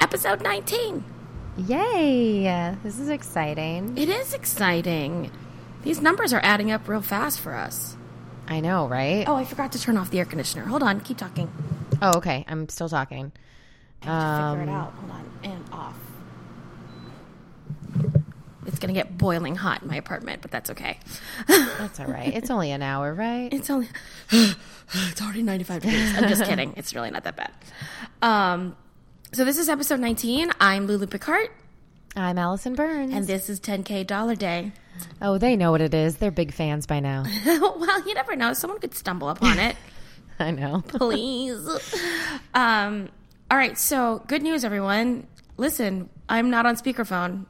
Episode 19. Yay! This is exciting. It is exciting. These numbers are adding up real fast for us. I know, right? Oh, I forgot to turn off the air conditioner. Hold on, keep talking. Oh, okay. I'm still talking. I have to figure it Um, out. Hold on, and off. It's gonna get boiling hot in my apartment, but that's okay. That's all right. It's only an hour, right? It's only it's already 95 degrees. I'm just kidding. It's really not that bad. Um, so this is episode 19. I'm Lulu Picard, I'm Allison Burns. and this is 10K Dollar Day. oh, they know what it is. They're big fans by now. well, you never know. Someone could stumble upon it. I know. Please. Um, all right. So good news, everyone. Listen, I'm not on speakerphone.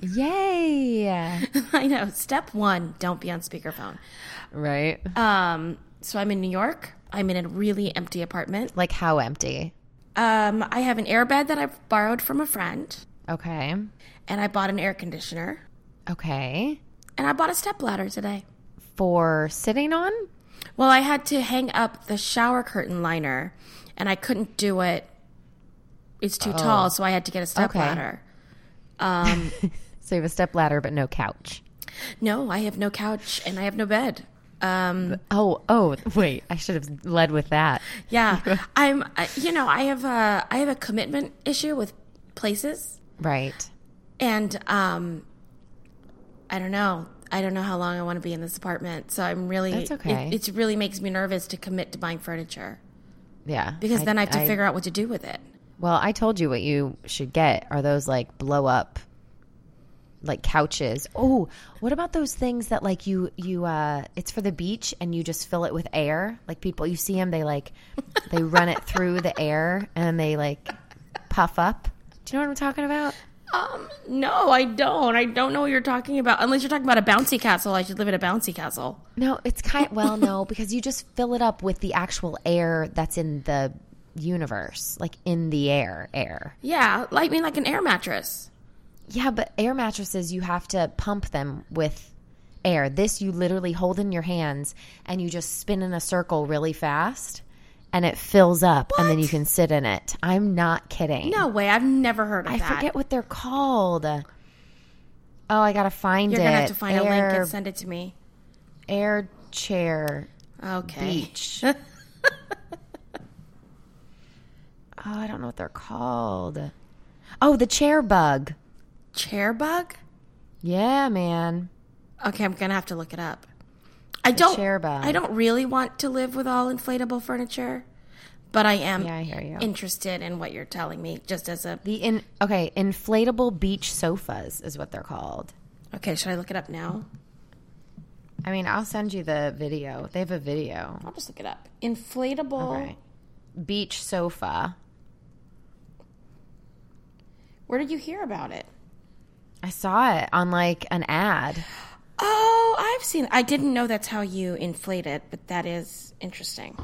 Yay! I know. Step one: don't be on speakerphone. Right? Um, so I'm in New York. I'm in a really empty apartment. Like how empty? Um, I have an airbed that I've borrowed from a friend, Okay. and I bought an air conditioner, Okay. and I bought a step ladder today. For sitting on? Well, I had to hang up the shower curtain liner, and I couldn't do it. It's too tall, so I had to get a step Okay. ladder. Um, So you have a step ladder, but no couch. no, I have no couch and I have no bed. Um, Oh, oh, wait. I should have led with that. yeah, I'm. You know, I have a I have a commitment issue with places, Right. and um, I don't know. I don't know how long I want to be in this apartment, so I'm really. That's okay. It, it really makes me nervous to commit to buying furniture Yeah. because then I have to figure out what to do with it. Well, I told you what you should get are those like blow up like couches. Oh, what about those things that like you you uh it's for the beach and you just fill it with air? Like people you see them they like they run it through the air and they like puff up. Do you know what I'm talking about? Um, no, I don't. I don't know what you're talking about. Unless you're talking about a bouncy castle, I should live in a bouncy castle. No, it's kind well no because you just fill it up with the actual air that's in the universe, like in the air, air. Yeah, like I mean, like an air mattress. Yeah, but air mattresses, you have to pump them with air. This, you literally hold in your hands and you just spin in a circle really fast and it fills up and then you can sit in it. I'm not kidding. No way. I've never heard of I that. forget what they're called. Oh, I got to find it. You're gonna have to find a link and send it to me. air chair Okay. beach. oh, I don't know what they're called. Oh, the chair bug. Chair bug. Yeah, man. Okay, I'm gonna have to look it up. I don't. chair bug. I don't really want to live with all inflatable furniture, but I am Yeah, I hear you. interested in what you're telling me. Just as a The in okay, inflatable beach sofas is what they're called. okay, should I look it up now? I mean, I'll send you the video. They have a video. I'll just look it up. Inflatable. Beach sofa. Where did you hear about it? I saw it on like an ad. Oh, I've seen. I didn't know that's how you inflate it, but that is interesting.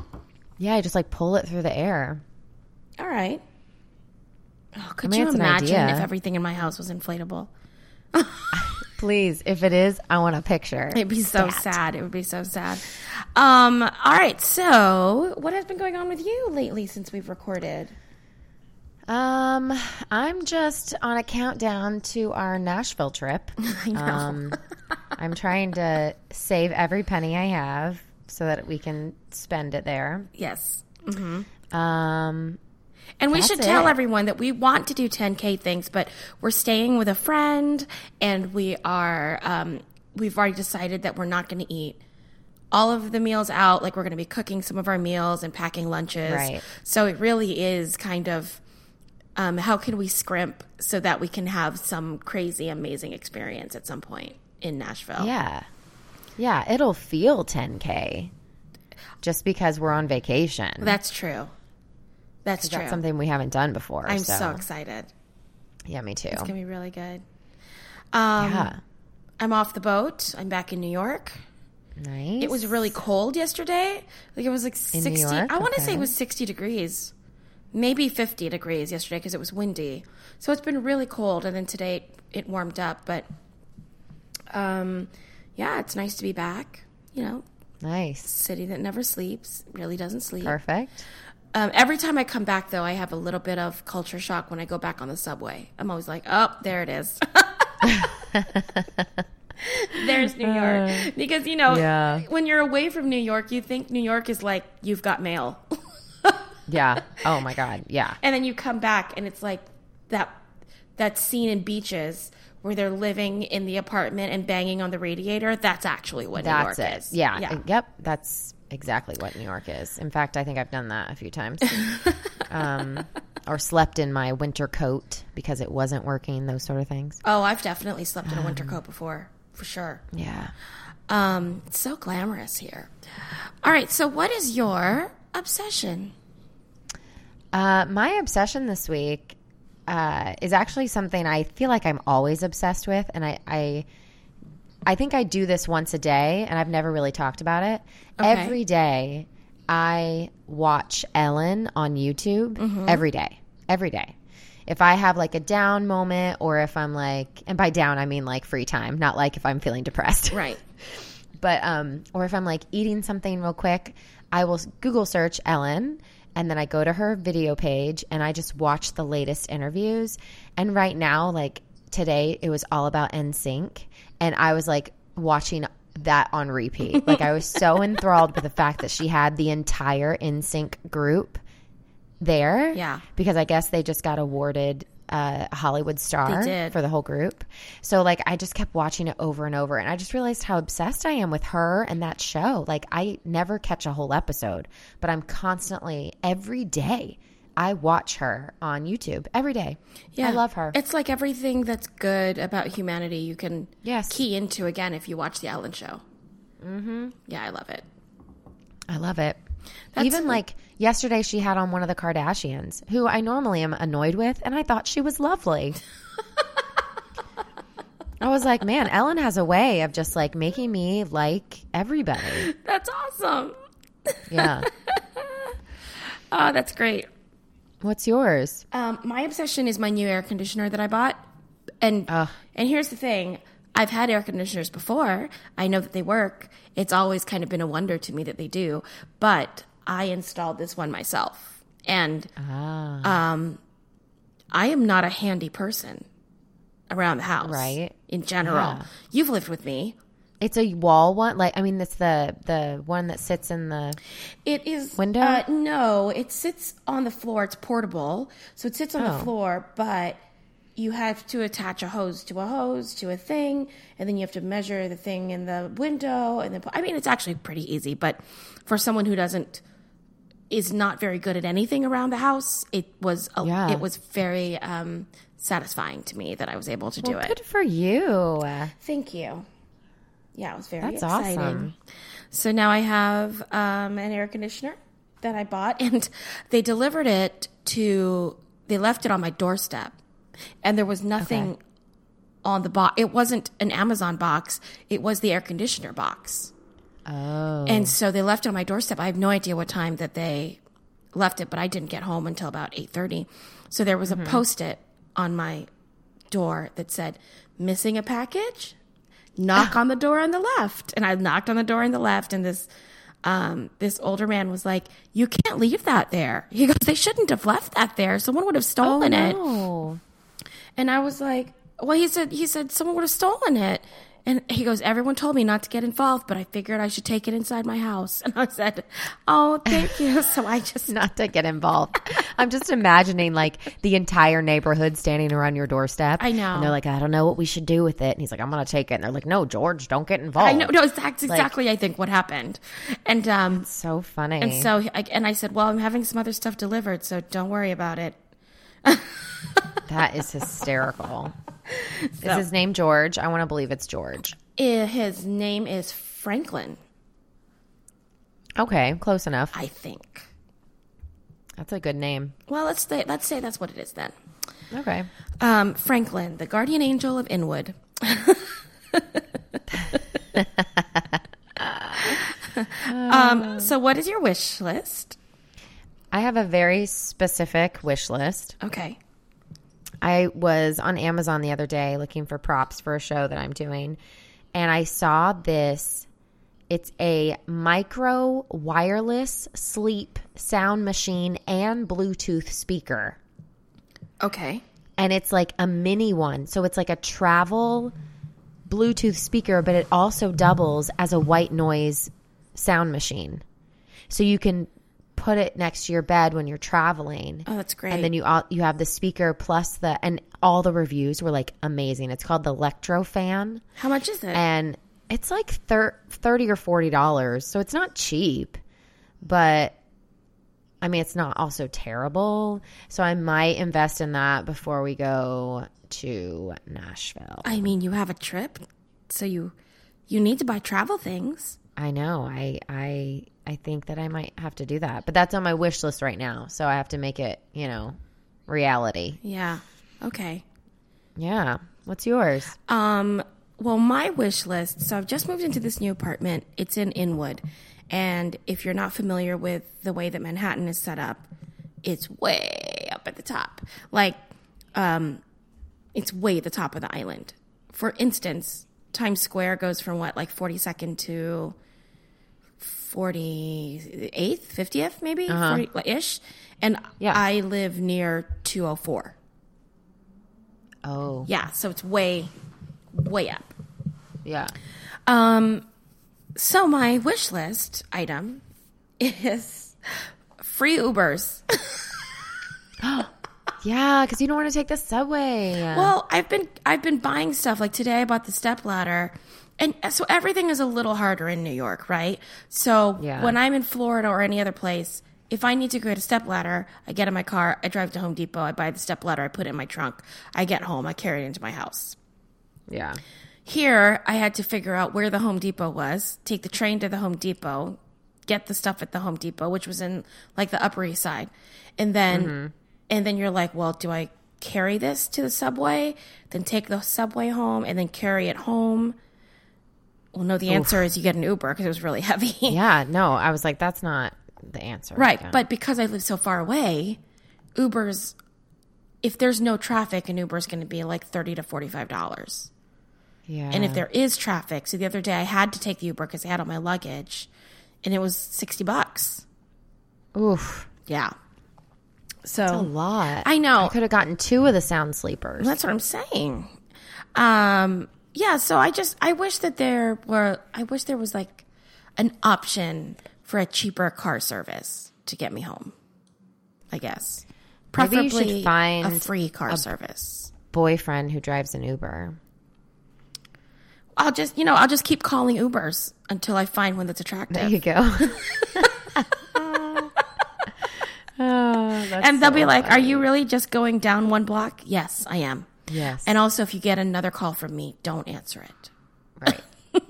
Yeah, I just like pull it through the air. All right. Oh, could mean, you imagine if everything in my house was inflatable? Please, if it is, I want a picture. It'd be so sad. It would be so sad. Um, all right. So, what has been going on with you lately since we've recorded? Um, I'm just on a countdown to our Nashville trip. I know. Um, I'm trying to save every penny I have so that we can spend it there. yes. Um, And we should tell it. everyone that we want to do 10K things, but we're staying with a friend and we are, um, we've already decided that we're not going to eat all of the meals out. Like we're going to be cooking some of our meals and packing lunches. Right. So it really is kind of, um, how can we scrimp so that we can have some crazy, amazing experience at some point in Nashville? Yeah. Yeah, it'll feel 10K just because we're on vacation. That's true. That's true. That's something we haven't done before. I'm so excited. Yeah, me too. It's gonna be really good. Um, yeah. I'm off the boat. I'm back in New York. Nice. It was really cold yesterday. Like it was like In New 60. York? I want to say it was 60 degrees. Maybe 50 degrees yesterday because it was windy. So it's been really cold and then today it warmed up, but um yeah, it's nice to be back. You know, nice. city that never sleeps, really doesn't sleep. Perfect. Um, every time I come back, though, I have a little bit of culture shock when I go back on the subway. I'm always like, oh, there it is. There's New York. Because, you know, Yeah. when you're away from New York, you think New York is like you've got mail. Yeah. Oh my God. Yeah. and then you come back and it's like that that scene in Beaches where they're living in the apartment and banging on the radiator. That's actually what That's New York it. is. Yeah. Yeah. Yep. That's exactly what New York is. In fact, I think I've done that a few times. um, or slept in my winter coat because it wasn't working, those sort of things. Oh, I've definitely slept in a winter coat before, for sure. Yeah. Um, it's so glamorous here. All right, so what is your obsession? Uh, my obsession this week uh, is actually something I feel like I'm always obsessed with, and I, I, I think I do this once a day, and I've never really talked about it. Okay. Every day, I watch Ellen on YouTube. Every day, every day. If I have like a down moment, or if I'm like, and by down I mean like free time, not like if I'm feeling depressed Right. but um or if i'm like eating something real quick i will google search ellen and then i go to her video page and i just watch the latest interviews and right now like today it was all about nsync and i was like watching that on repeat like i was so enthralled with the fact that she had the entire nsync group there Yeah. because i guess they just got awarded uh, a hollywood star for the whole group so like i just kept watching it over and over and i just realized how obsessed i am with her and that show like i never catch a whole episode but i'm constantly every day i watch her on youtube every day Yeah. i love her It's like everything that's good about humanity you can Yes. key into again if you watch the Ellen Show. Mm-hmm. Yeah, I love it. i love it That's even like yesterday she had on one of the kardashians who i normally am annoyed with and i thought she was lovely I was like, man, Ellen has a way of just like making me like everybody. That's awesome. Yeah. Oh, that's great. What's yours? Um, my obsession is my new air conditioner that I bought, and and here's the thing: I've had air conditioners before. I know that they work. It's always kind of been a wonder to me that they do. But I installed this one myself, and Ah. um, I am not a handy person around the house, Right. In general, Yeah. you've lived with me. It's a wall one. Like, I mean, it's the the one that sits in the. It is Window? Uh, no, it sits on the floor. It's portable, so it sits on the Oh. floor. But you have to attach a hose to a hose to a thing, and then you have to measure the thing in the window. And then, I mean, it's actually pretty easy. But for someone who doesn't is not very good at anything around the house, it was a, Yeah. it was very um, satisfying to me that I was able to do it. Good for you. Thank you. Yeah, it was very That's exciting. awesome. So now I have um, an air conditioner that I bought, and they delivered it to. They left it on my doorstep, and there was nothing Okay. on the box. It wasn't an Amazon box. It was the air conditioner box, Oh. and so they left it on my doorstep. I have no idea what time that they left it, but I didn't get home until about eight thirty. So there was a post-it on my door that said "missing a package." knock on the door on the left. And I knocked on the door on the left, and this um, this older man was like, "You can't leave that there." He goes, "They shouldn't have left that there. Someone would have stolen it." And I was like, "Well," he said, "He said someone would have stolen it." And he goes, "Everyone told me not to get involved, but I figured I should take it inside my house." And I said, "Oh, thank you." So I just Not to get involved. I'm just imagining like the entire neighborhood standing around your doorstep. I know. And they're like, I don't know what we should do with it. And he's like, I'm going to take it. And they're like, No, George, don't get involved. I know no, that's exactly I think what happened. And um, So funny. and so I, and I said, "Well, I'm having some other stuff delivered, so don't worry about it." that is hysterical. Is his name George? I want to believe it's George. Eh, His name is Franklin, Okay, close enough. I think. That's a good name. Well, let's say, let's say that's what it is then. Okay. Um, Franklin, the guardian angel of Inwood. um, so, what is your wish list? I have a very specific wish list. Okay. I was on Amazon the other day looking for props for a show that I'm doing, and I saw this It's a micro wireless sleep sound machine and Bluetooth speaker. Okay. And it's like a mini one. So it's like a travel Bluetooth speaker, but it also doubles as a white noise sound machine. So you can put it next to your bed when you're traveling. Oh, that's great. And then you all, you have the speaker plus the and all the reviews were like amazing. It's called the Electro Fan How much is it? and it's like thir- 30 or 40 dollars. So it's not cheap, but I mean it's not also terrible. So I might invest in that before we go to Nashville. I mean, you have a trip, so you you need to buy travel things. I know. I I I think that I might have to do that. But that's on my wish list right now. So I have to make it, you know, reality. Yeah. Okay. Yeah. What's yours? Um, well, my wish list. So I've just moved into this new apartment. It's in Inwood, and if you're not familiar with the way that Manhattan is set up, it's way up at the top. Like, um, it's way at the top of the island. For instance, Times Square goes from what, like 42nd to 48th, 50th, maybe 40 ish, and Yeah. I live near 204. Oh, Yeah, so it's way, way up. yeah. Um, so my wish list item is free Ubers. Yeah, because you don't want to take the subway. Well, I've been I've been buying stuff like today I bought the step ladder. And so everything is a little harder in New York, right? So Yeah. when I'm in Florida or any other place, if I need to go to step ladder, I get in my car, I drive to Home Depot, I buy the step ladder, I put it in my trunk, I get home, I carry it into my house. yeah. Here, I had to figure out where the Home Depot was, take the train to the Home Depot, get the stuff at the Home Depot, which was in like the Upper East Side, and then mm-hmm. and then you're like, well, do I carry this to the subway, then take the subway home, and then carry it home? Well, no, the answer is you get an Uber because it was really heavy. Yeah, no, I was like, that's not the answer. Right, Yeah. but because I live so far away, Uber's if there's no traffic, an Uber is going to be like thirty to forty five dollars. yeah. And if there is traffic, so the other day I had to take the Uber because I had all my luggage, and it was sixty bucks. oof, Yeah. So a lot. I know. I could have gotten two of the sound sleepers. that's what I'm saying. Um, yeah. So I just I wish that there were I wish there was like an option for a cheaper car service to get me home. I guess Maybe you should find a free car service. Boyfriend who drives an Uber. I'll just you know I'll just keep calling Ubers until I find one that's attractive. There you go. oh, that's and they'll so be like, "Are you really just going down one block?" Yes, I am. Yes. And also, if you get another call from me, don't answer it. right.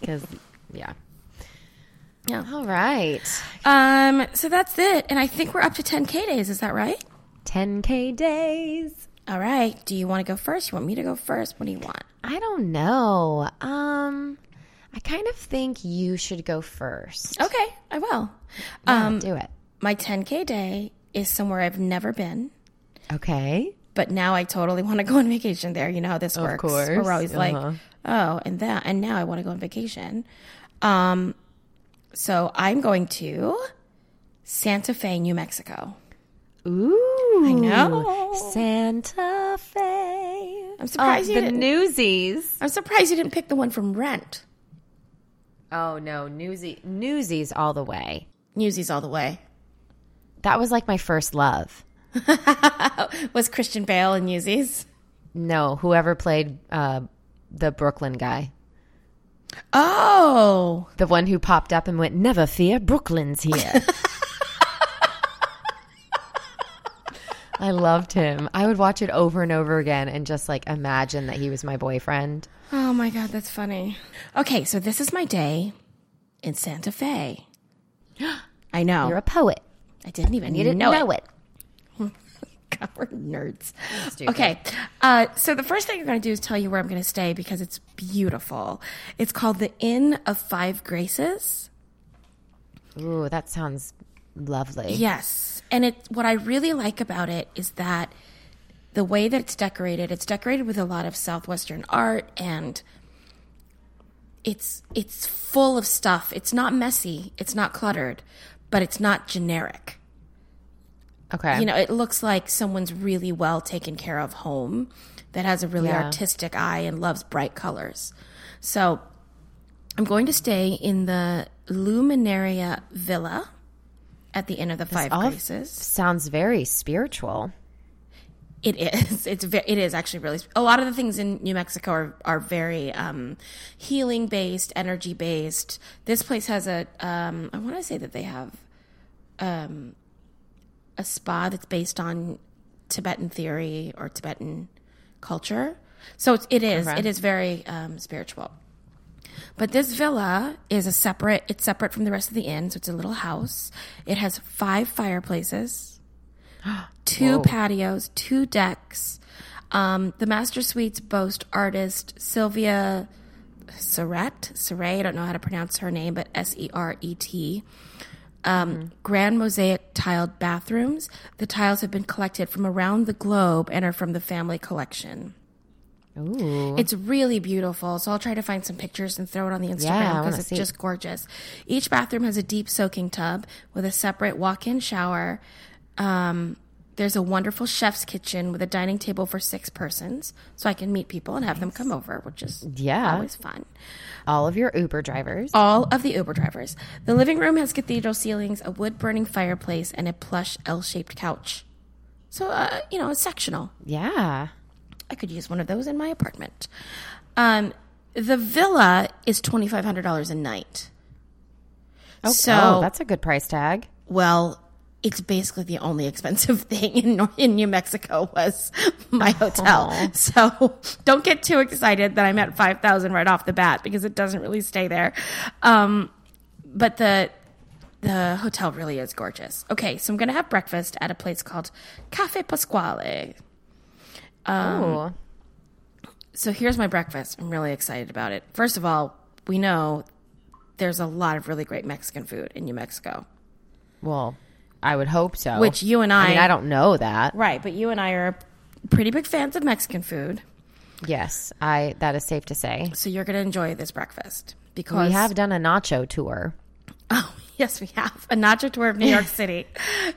Because, yeah. Yeah. All right. Um. So that's it, and I think we're up to 10k days. Is that right? 10K days. All right. Do you want to go first? You want me to go first? What do you want? I don't know. Um, I kind of think you should go first. Okay, I will. Yeah, Um, do it. my 10k day is somewhere I've never been, Okay. But now I totally want to go on vacation there. You know how this works. course. We're always Uh-huh. like, oh, and that, and now I want to go on vacation. Um, so I'm going to Santa Fe, New Mexico. Ooh. I know. Santa Fe. I'm surprised oh, you the didn't. Newsies. I'm surprised you didn't pick the one from Rent. Oh no, Newsy Newsies all the way. Newsies all the way. That was like my first love. Was Christian Bale in Newsies? No, whoever played uh, the Brooklyn guy, Oh, the one who popped up and went, "Never fear, Brooklyn's here." I loved him. I would watch it over and over again and just like imagine that he was my boyfriend. oh my God, that's funny. Okay, so this is my day in Santa Fe. I know. You're a poet. I didn't even You didn't know, know, it. it. God, we're nerds. Okay, uh, so the first thing I'm going to do is tell you where I'm going to stay because it's beautiful. It's called the Inn of Five Graces. Ooh, that sounds lovely. Yes. And it what I really like about it is that the way that it's decorated, it's decorated with a lot of southwestern art and it's it's full of stuff. It's not messy. It's not cluttered, but it's not generic. Okay. You know, it looks like someone's really well taken care of home that has a really Yeah. artistic eye and loves bright colors. So I'm going to stay in the Luminaria Villa at the Inn of the Five all- Graces. Sounds very spiritual. It is. It's very, it is actually really. A lot of the things in New Mexico are are very um, healing based, energy based. This place has a. Um, I want to say that they have um, a spa that's based on Tibetan theory or Tibetan culture. So it's, it is. Okay. It is very um, spiritual. But this villa is a separate. It's separate from the rest of the inn, so it's a little house. It has five fireplaces two Whoa. patios, two decks. Um, the master suites boast artist Sylvia Seret. Seret, I don't know how to pronounce her name, but S E R E T. Um, Grand mosaic tiled bathrooms. The tiles have been collected from around the globe and are from the family collection. Ooh. It's really beautiful. So I'll try to find some pictures and throw it on the Instagram because it's see. just gorgeous. Each bathroom has a deep soaking tub with a separate walk-in shower. Um, there's a wonderful chef's kitchen with a dining table for six persons, so I can meet people and have them come over, which is Yeah. always fun. All of your Uber drivers. All of the Uber drivers. The living room has cathedral ceilings, a wood burning fireplace, and a plush L-shaped couch. So, uh, you know, it's sectional. Yeah. I could use one of those in my apartment. Um, the villa is twenty five hundred dollars a night. Oh, so oh, that's a good price tag. well, it's basically the only expensive thing in in New Mexico was my hotel. So don't get too excited that I'm at five thousand right off the bat because it doesn't really stay there. Um, but the the hotel really is gorgeous. Okay, so I'm gonna have breakfast at a place called Cafe Pasquale. Um, Ooh. So here's my breakfast. I'm really excited about it. First of all, we know there's a lot of really great Mexican food in New Mexico. Well, I would hope so. Which you and I mean, I- I don't know that. Right, but you and I are pretty big fans of Mexican food. Yes, I. That is safe to say. So you're going to enjoy this breakfast because We have done a nacho tour. Oh, yes, we have a nacho tour of New York City.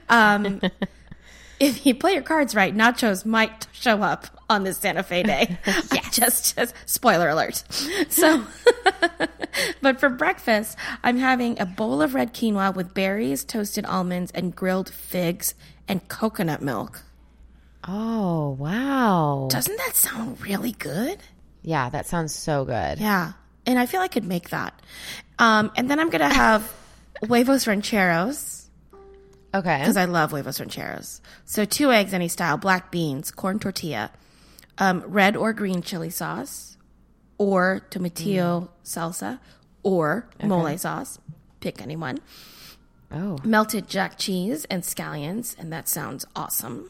Um, if you play your cards right, nachos might show up on this Santa Fe day. yeah, just, just spoiler alert. So, but for breakfast, I'm having a bowl of red quinoa with berries, toasted almonds, and grilled figs and coconut milk. Oh wow! Doesn't that sound really good? Yeah, that sounds so good. Yeah. And I feel I could make that. Um, and then I'm going to have huevos rancheros Okay. because I love huevos rancheros. So two eggs, any style, black beans, corn tortilla, um, red or green chili sauce, or tomatillo salsa, or mole sauce. Pick anyone. oh, Melted jack cheese and scallions, and that sounds awesome.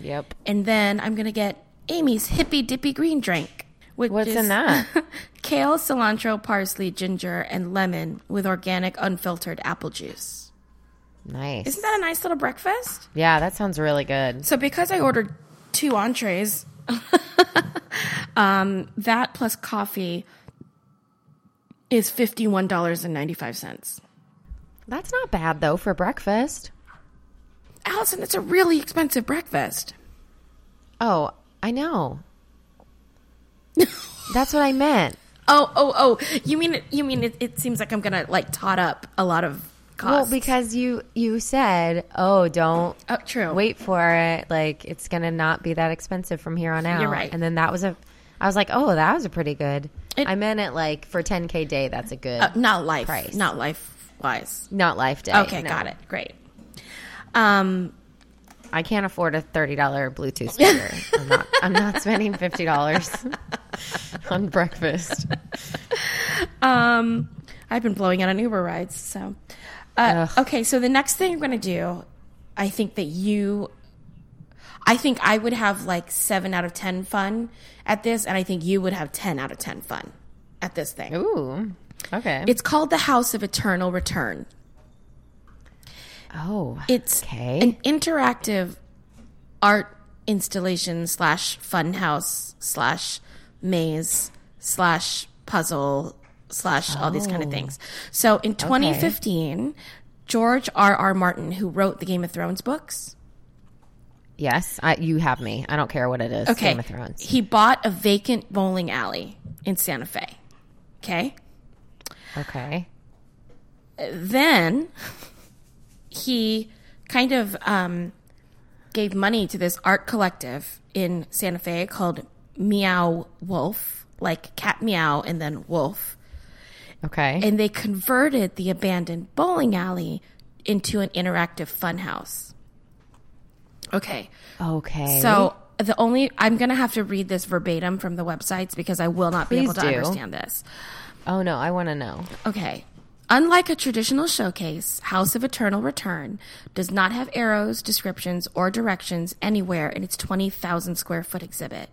yep. And then I'm going to get Amy's hippy dippy green drink. Which What's is in that? kale, cilantro, parsley, ginger, and lemon with organic unfiltered apple juice. Nice. Isn't that a nice little breakfast? yeah, that sounds really good. So because I ordered two entrees, um, that plus coffee is fifty one dollars and ninety five cents. That's not bad though for breakfast. Allison, it's a really expensive breakfast. Oh, I know. That's what I meant. Oh, oh, oh! You mean you mean it, it seems like I'm gonna like tot up a lot of Well, because you you said, "Oh, don't oh, true. wait for it. Like it's gonna not be that expensive from here on out." You're right. And then that was a, I was like, "Oh, that was a pretty good." It- I meant it like for 10k day. That's a good, Uh, not life, Price. not life wise. not life day. Okay, no. got it. Great. Um, I can't afford a thirty dollar Bluetooth speaker. I'm not. I'm not spending fifty dollars on breakfast. Um, I've been blowing out on Uber rides. So, uh, okay. So the next thing I'm going to do, I think that you, I think I would have like seven out of ten fun at this, and I think you would have ten out of ten fun at this thing. Ooh. Okay. It's called the House of Eternal Return. oh. It's Okay. an interactive art installation slash fun house slash maze slash puzzle slash all these kind of things. So in 2015, George R. R. Martin, who wrote the Game of Thrones books, Yes, I, you have me. I don't care what it is. okay, Game of Thrones. he bought a vacant bowling alley in Santa Fe. Okay, Okay. then he kind of um, gave money to this art collective in Santa Fe called Meow Wolf, like cat meow and then wolf. Okay. And they converted the abandoned bowling alley into an interactive funhouse. Okay. okay. So the only I'm going to have to read this verbatim from the websites because I will not be able to do. understand this. oh no, I want to know. Okay. Unlike a traditional showcase, House of Eternal Return does not have arrows, descriptions, or directions anywhere in its 20,000 square foot exhibit.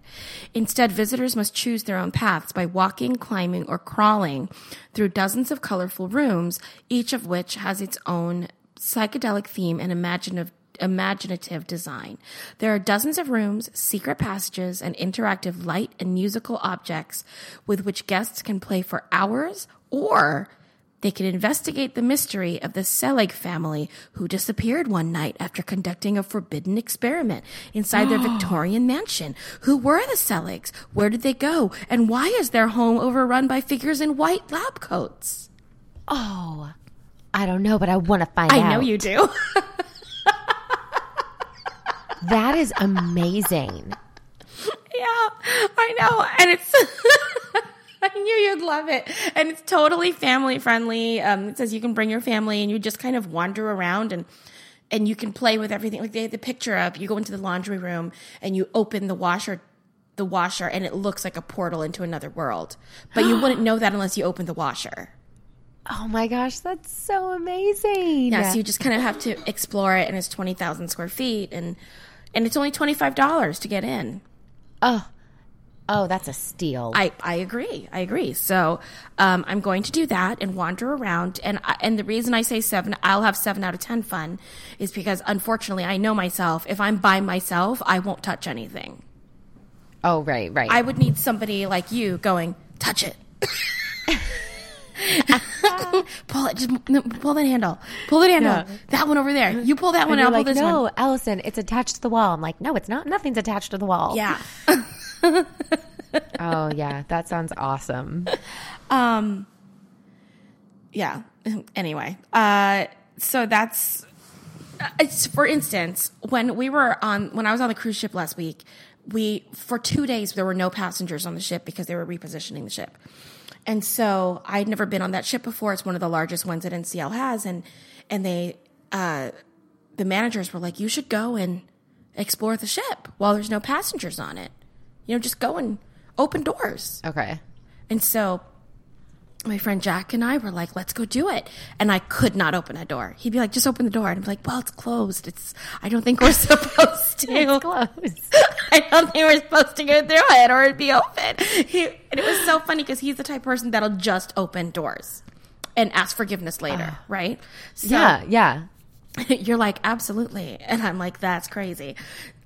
Instead, visitors must choose their own paths by walking, climbing, or crawling through dozens of colorful rooms, each of which has its own psychedelic theme and imaginative imaginative design. There are dozens of rooms, secret passages, and interactive light and musical objects with which guests can play for hours or they can investigate the mystery of the Selig family who disappeared one night after conducting a forbidden experiment inside their Victorian mansion. Who were the Seligs? Where did they go? And why is their home overrun by figures in white lab coats? Oh, I don't know, but I want to find out. I know you do. That is amazing. Yeah, I know. And it's, I knew you'd love it. And it's totally family friendly. Um, it says you can bring your family and you just kind of wander around and, and you can play with everything. Like they had the picture up, you go into the laundry room and you open the washer, the washer and it looks like a portal into another world. But you wouldn't know that unless you opened the washer. Oh my gosh, that's so amazing. Yeah, so you just kind of have to explore it and it's 20,000 square feet and, and it's only $25 to get in. Oh, oh, that's a steal. I, I agree. I agree. So um, I'm going to do that and wander around. And I, and the reason I say seven, I'll have seven out of ten fun, is because unfortunately I know myself. If I'm by myself, I won't touch anything. oh, right, right. I would need somebody like you going touch it. pull it. Just pull that handle. Pull that handle. Yeah. That one over there. You pull that one. and I'll you're pull this no, one. Allison, it's attached to the wall. I'm like, no, it's not. Nothing's attached to the wall. Yeah. Oh, yeah. That sounds awesome. Um, yeah. Anyway, uh, so that's uh, it's for instance when we were on when I was on the cruise ship last week. We for two days there were no passengers on the ship because they were repositioning the ship, and so I'd never been on that ship before. It's one of the largest ones that NCL has, and and they uh, the managers were like, "You should go and explore the ship while there's no passengers on it. You know, just go and open doors." Okay. And so my friend Jack and I were like, let's go do it. And I could not open a door. He'd be like, just open the door. And I'm like, well, it's closed. It's, I don't think we're supposed to. Close. I don't think we're supposed to go through it or it'd be open. He, and it was so funny because he's the type of person that'll just open doors and ask forgiveness later, right? So, yeah, yeah. you're like, absolutely. And I'm like, that's crazy.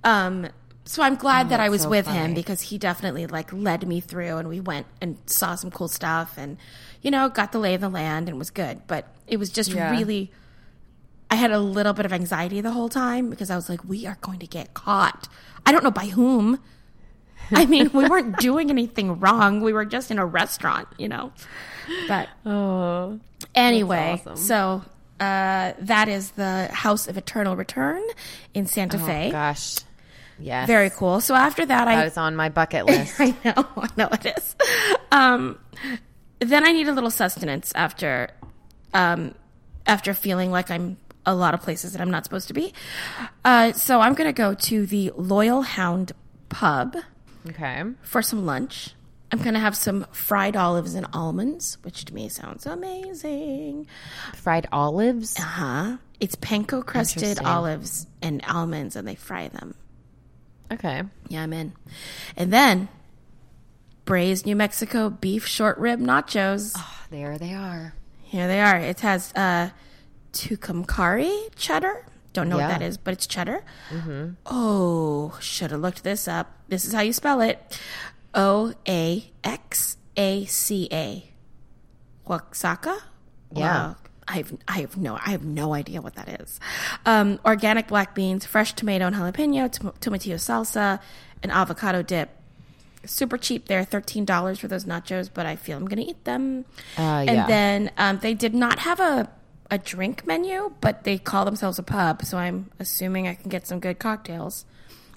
Um, so I'm glad that I was so with him because he definitely like led me through and we went and saw some cool stuff and, you know, got the lay of the land and was good. But it was just Yeah. really, I had a little bit of anxiety the whole time because I was like, we are going to get caught. I don't know by whom. I mean, we weren't doing anything wrong. We were just in a restaurant, you know. But Oh. Anyway, awesome. so uh, that is the House of Eternal Return in Santa Fe. Gosh. Yes. Very cool. So after that, That I is on my bucket list. I know, I know it is. Um, then I need a little sustenance after, um, after feeling like I'm a lot of places that I'm not supposed to be. Uh, so I'm going to go to the Loyal Hound Pub okay. for some lunch. I'm going to have some fried olives and almonds, which to me sounds amazing. Fried olives. Uh huh. It's panko crusted olives and almonds, and they fry them. Okay. Yeah, I'm in. And then braised New Mexico beef short rib nachos. There they are. Here they are. It has uh, tucumcari cheddar. Don't know Yeah. what that is, but it's cheddar. Oh, should have looked this up. This is how you spell it: O A X A C A. Oaxaca. Yeah. I have I have no I have no idea what that is. Um, organic black beans, fresh tomato and jalapeno, tom- tomatillo salsa, and avocado dip. Super cheap there, thirteen dollars for those nachos, but I feel I'm gonna eat them. Uh, and yeah. then um, they did not have a a drink menu, but they call themselves a pub, so I'm assuming I can get some good cocktails.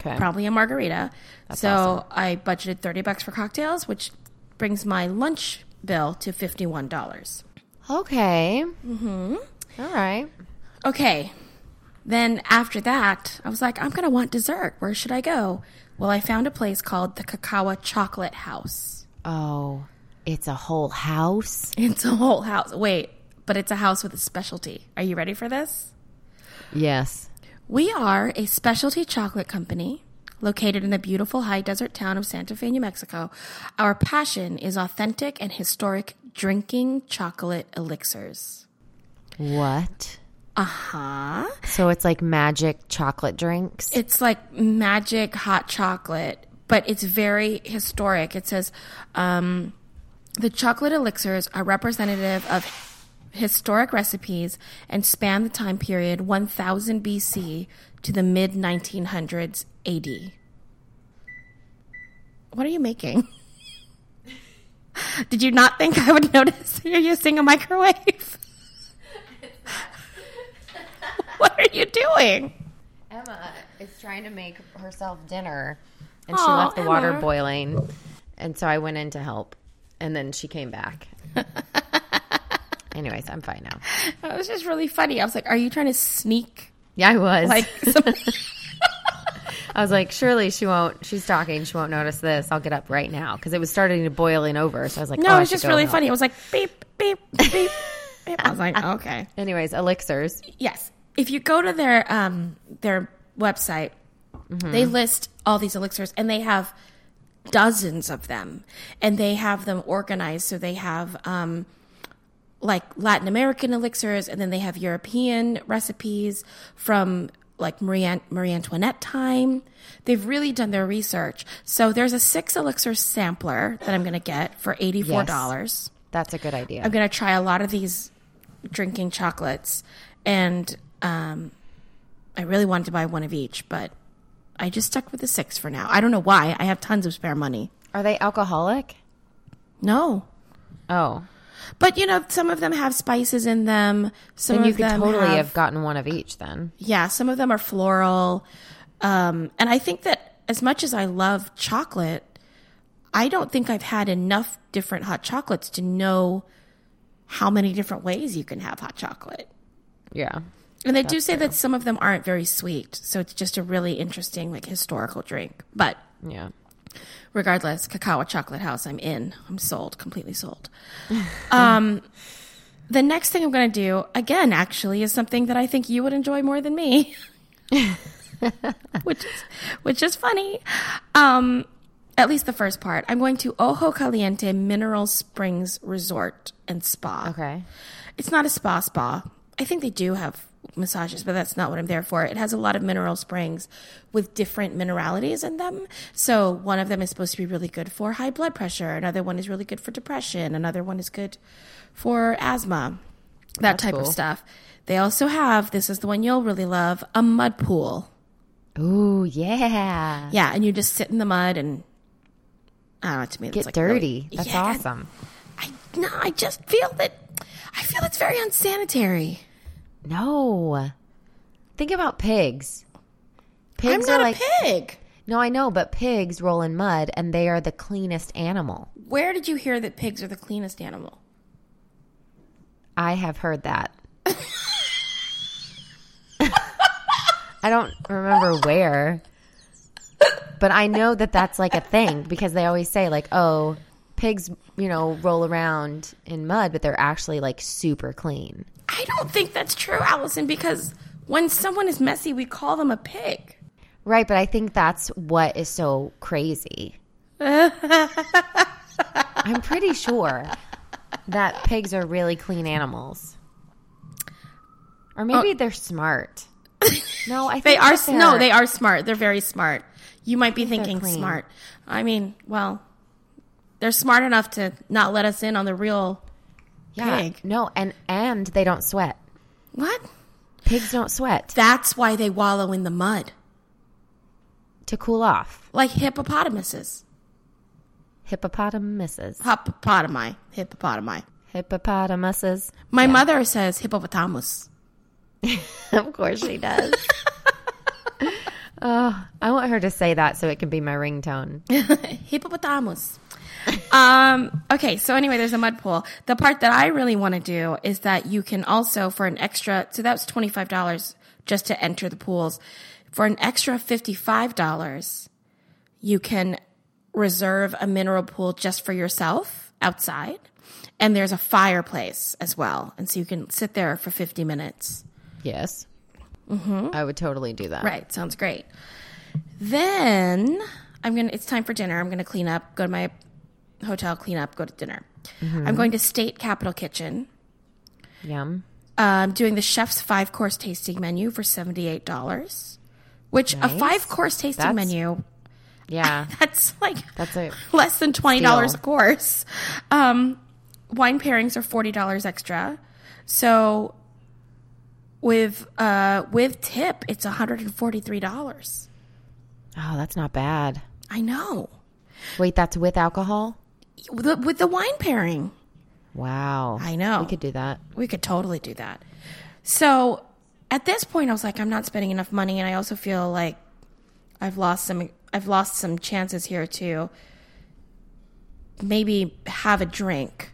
Okay. Probably a margarita. so awesome. I budgeted thirty bucks for cocktails, which brings my lunch bill to fifty one dollars. Okay. Mm-hmm. All right. Okay. Then after that, I was like, I'm going to want dessert. Where should I go? Well, I found a place called the Kakawa Chocolate House. Oh, it's a whole house. It's a whole house. Wait, but it's a house with a specialty. Are you ready for this? Yes. We are a specialty chocolate company located in the beautiful high desert town of Santa Fe, New Mexico. Our passion is authentic and historic drinking chocolate elixirs. What? Uh huh. So it's like magic chocolate drinks. It's like magic hot chocolate, but it's very historic. It says um, the chocolate elixirs are representative of historic recipes and span the time period 1000 BC to the mid 1900s AD. What are you making? Did you not think I would notice you're using a microwave? what are you doing? Emma is trying to make herself dinner, and she left the water boiling, and so I went in to help, and then she came back. Anyways, I'm fine now. It was just really funny. I was like, "Are you trying to sneak Yeah, I was. like some- I was like, surely she won't. She's talking. She won't notice this. I'll get up right now because it was starting to boiling over. So I was like, No, oh, it was just really funny. It was like beep, beep, beep, beep. I was like, okay. Anyways, elixirs. Yes. If you go to their um their website, Mm-hmm. they list all these elixirs and they have dozens of them. And they have them organized so they have um like Latin American elixirs and then they have European recipes from like Marie, An- Marie Antoinette time. They've really done their research. So there's a six elixir sampler that I'm going to get for $84. That's a good idea. I'm going to try a lot of these drinking chocolates, and um, I really wanted to buy one of each, but I just stuck with the six for now. I don't know why. I have tons of spare money. Are they alcoholic? No, Oh, but you know, some of them have spices in them. Some then of you could them totally have, have, gotten one of each. Then yeah. Some of them are floral, um, and I think that as much as I love chocolate, I don't think I've had enough different hot chocolates to know how many different ways you can have hot chocolate. yeah. And they do say that some of them aren't very sweet, so it's just a really interesting, like historical drink. But Yeah. Regardless, Kakawa Chocolate House, I'm in. I'm sold, completely sold. um, the next thing I'm going to do, again, actually, is something that I think you would enjoy more than me, which is which is funny. Um, at least the first part. I'm going to Ojo Caliente Mineral Springs Resort and Spa. Okay. It's not a spa spa. I think they do have massages, but that's not what I'm there for. It has a lot of mineral springs with different mineralities in them. So one of them is supposed to be really good for high blood pressure. Another one is really good for depression. Another one is good for asthma. That type of stuff. They also have, this is the one you'll really love, a mud pool. Ooh, yeah. Yeah, and you just sit in the mud and I don't know, to me it's Get like dirty. really- That's Yeah. awesome. I no, I just feel that I feel it's very unsanitary. No. Think about pigs. Pigs I'm are not like a pig. No, I know, but pigs roll in mud and they are the cleanest animal. Where did you hear that pigs are the cleanest animal? I have heard that. I don't remember where, but I know that that's like a thing because they always say, like, oh, pigs, you know, roll around in mud, but they're actually like super clean. I don't think that's true, Allison, because when someone is messy, we call them a pig. Right, but I think that's what is so crazy. I'm pretty sure that pigs are really clean animals. Or maybe oh. they're smart. No, I think They are no, they are smart. They're very smart. You might be they're thinking smart. I mean, well, they're smart enough to not let us in on the real Yeah. pig. No, and and they don't sweat. What? Pigs don't sweat That's why they wallow in the mud, to cool off. like hippopotamuses. Hippopotamuses. Hippopotami. Hippopotami. Hippopotamuses. My mother says hippopotamus. of course she does. oh, I want her to say that so it can be my ringtone. Hippopotamus. um, okay, so anyway, there's a mud pool. The part that I really want to do is that you can also, for an extra, so that was $25 just to enter the pools. For an extra $55, you can reserve a mineral pool just for yourself outside. And there's a fireplace as well. And so you can sit there for 50 minutes. Yes. Mm-hmm. I would totally do that. Right, sounds great. Then I'm gonna. It's time for dinner. I'm gonna clean up, go to my hotel, clean up, go to dinner. I'm going to State Capital Kitchen. Yum. Um, doing the chef's five course tasting menu for seventy eight dollars. Which a five course tasting That's- menu Yeah. that's like That's a less than twenty dollars a course. Um, wine pairings are forty dollars extra. So with uh, with tip, it's one hundred and forty three dollars. Oh, that's not bad. I know. Wait, that's with alcohol? With the, with the wine pairing. Wow. I know. We could do that. We could totally do that. So at this point, I was like, I'm not spending enough money, and I also feel like I've lost some. I've lost some chances here to maybe have a drink,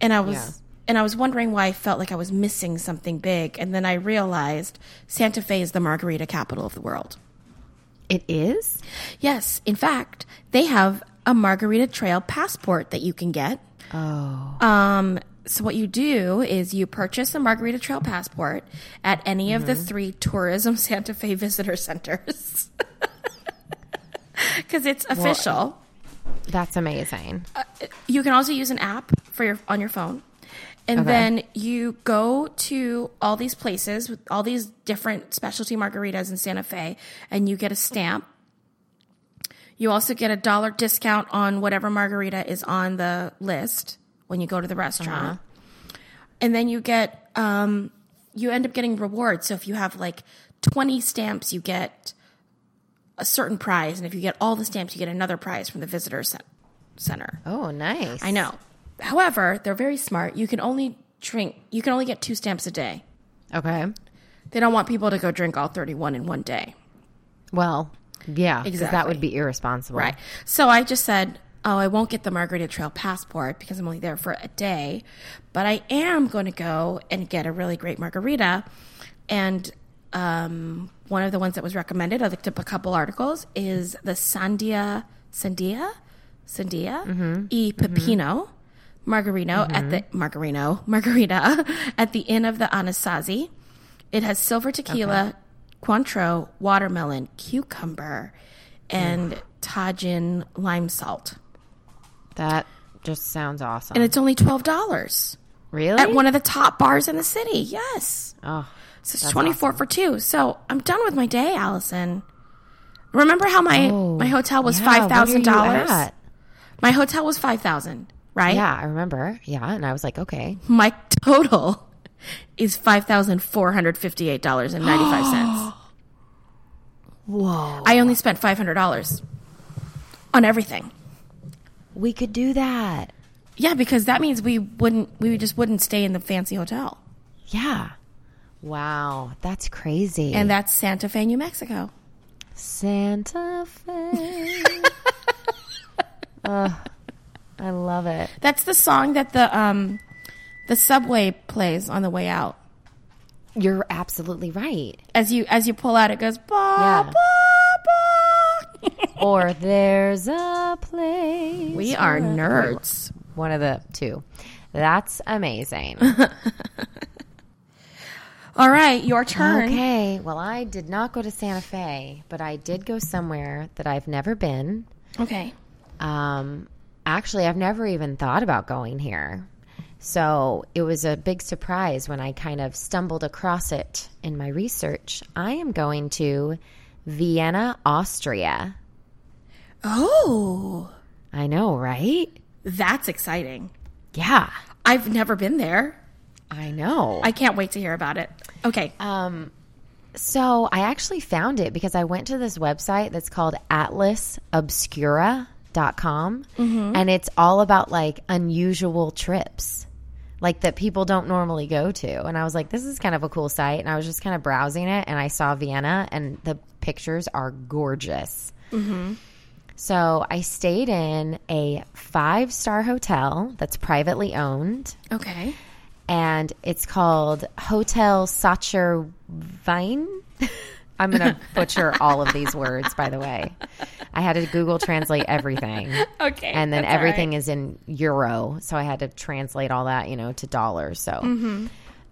and I was. Yeah. And I was wondering why I felt like I was missing something big. And then I realized Santa Fe is the margarita capital of the world. It is? Yes, in fact, they have a margarita trail passport that you can get. Oh. Um, so what you do is you purchase a Margarita Trail passport at any of the three Tourism Santa Fe visitor centers. Because it's official. That's amazing. You can also use an app for your on your phone. And Okay. then you go to all these places with all these different specialty margaritas in Santa Fe and you get a stamp. You also get a dollar discount on whatever margarita is on the list when you go to the restaurant. And then you get um you end up getting rewards. So if you have like 20 stamps, you get a certain prize and if you get all the stamps, you get another prize from the visitor cen- center. Oh, nice. I know. However, they're very smart. You can only drink, you can only get two stamps a day. Okay. They don't want people to go drink all 31 in one day. Well, yeah, because that would be irresponsible. Right. So I just said, oh, I won't get the Margarita Trail passport because I'm only there for a day, but I am going to go and get a really great margarita. And um, one of the ones that was recommended, I looked up a couple articles, is the Sandia, Sandia, Sandia mm-hmm. e mm-hmm. Pepino Margarino at mm-hmm. the Margarino Margarita at the Inn of the Anasazi. It has silver tequila, Cointreau, watermelon, cucumber, and Tajin lime salt. That just sounds awesome. And it's only twelve dollars really? at one of the top bars in the city. Yes, oh, so it's twenty four for two. So I'm done with my day, Allison. Remember how my oh, my hotel was yeah, five thousand dollars? My hotel was five thousand, right? Yeah, I remember. Yeah, and I was like, okay. My total is five thousand four hundred fifty eight dollars and ninety five cents. Whoa. I only spent five hundred dollars on everything. We could do that. Yeah, because that means we wouldn't we just wouldn't stay in the fancy hotel. Yeah. Wow, that's crazy. And that's Santa Fe, New Mexico. Santa Fe. Ugh, I love it. That's the song that the um the subway plays on the way out. You're absolutely right. As you as you pull out it goes ba Yeah. ba ba. Or there's a place. we are nerds. One of the two. That's amazing. All right, your turn. Okay. Well, I did not go to Santa Fe, but I did go somewhere that I've never been. Okay. Um, actually, I've never even thought about going here. So it was a big surprise when I kind of stumbled across it in my research. I am going to Vienna, Austria. Oh, I know, right? that's exciting. Yeah. I've never been there. I know. I can't wait to hear about it. Okay. Um, so I actually found it because I went to this website that's called atlasobscura.com and it's all about like unusual trips like that people don't normally go to. And I was like, this is kind of a cool site. And I was just kind of browsing it and I saw Vienna and the pictures are gorgeous. Mm-hmm. So I stayed in a five star hotel that's privately owned okay. and it's called Hotel Sacher Vine. I'm going to butcher all of these words, by the way. I had to Google translate everything. Okay. And then everything right. is in euro. So I had to translate all that, you know, to dollars. So, Mm-hmm.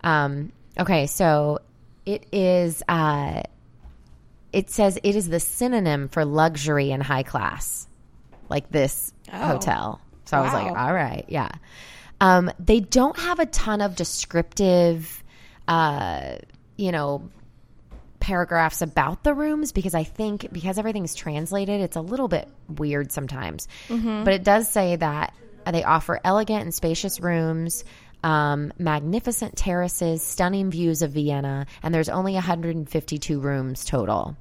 um, okay. So it is, uh, it says it is the synonym for luxury and high class, like this Oh. hotel. So I was like, all right, yeah. Um, they don't have a ton of descriptive, uh, you know, paragraphs about the rooms because I think because everything's translated, it's a little bit weird sometimes. But it does say that they offer elegant and spacious rooms. Um, magnificent terraces, stunning views of Vienna, and there's only 152 rooms total.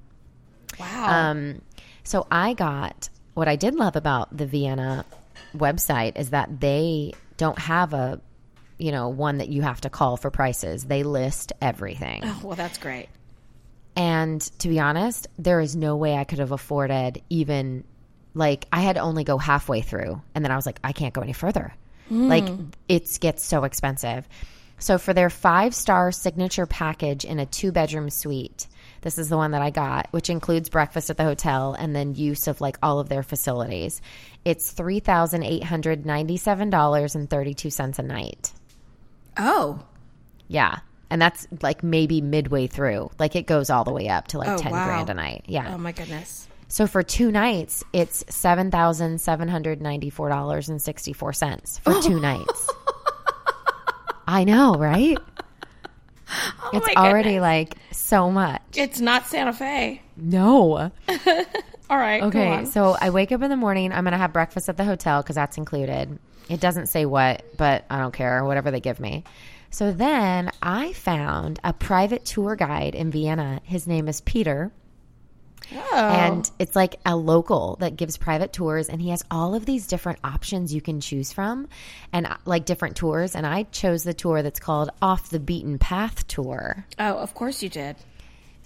Wow. Um, so I got what I did love about the Vienna website is that they don't have a, you know, one that you have to call for prices. They list everything. oh, well, that's great. And to be honest, there is no way I could have afforded even like I had to only go halfway through and then I was like I can't go any further. Hmm. Like it gets so expensive. So for their 5-star signature package in a 2-bedroom suite, this is the one that I got, which includes breakfast at the hotel and then use of like all of their facilities. It's $3,897.32 a night. Oh. Yeah. And that's like maybe midway through. Like it goes all the way up to like Oh, 10 wow. grand a night. Yeah. Oh, my goodness. so for two nights, it's $7,794.64 for two nights. I know, right? Oh, it's Oh my already goodness. like so much. It's not Santa Fe. No. All right. Okay, so I wake up in the morning. I'm going to have breakfast at the hotel because that's included. It doesn't say what, but I don't care, whatever they give me. So then I found a private tour guide in Vienna. His name is Peter. Oh. And it's like a local that gives private tours, and he has all of these different options you can choose from, and uh, like different tours. And I chose the tour that's called Off the Beaten Path Tour. oh, of course you did.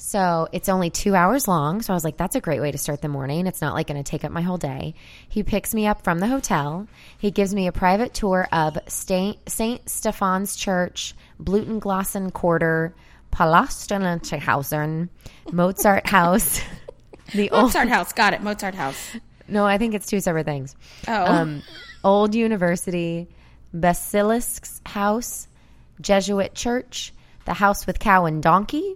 So it's only two hours long. So I was like, that's a great way to start the morning. It's not like going to take up my whole day. He picks me up from the hotel. He gives me a private tour of St. Stephan's Church, Blutenglassen Quarter, Palastonenhausen, Mozart House. The old, Mozart House. Got it. Mozart House. no, I think it's two separate things. Oh. Um, Old University, Basilisk's House, Jesuit Church, the House with Cow and Donkey.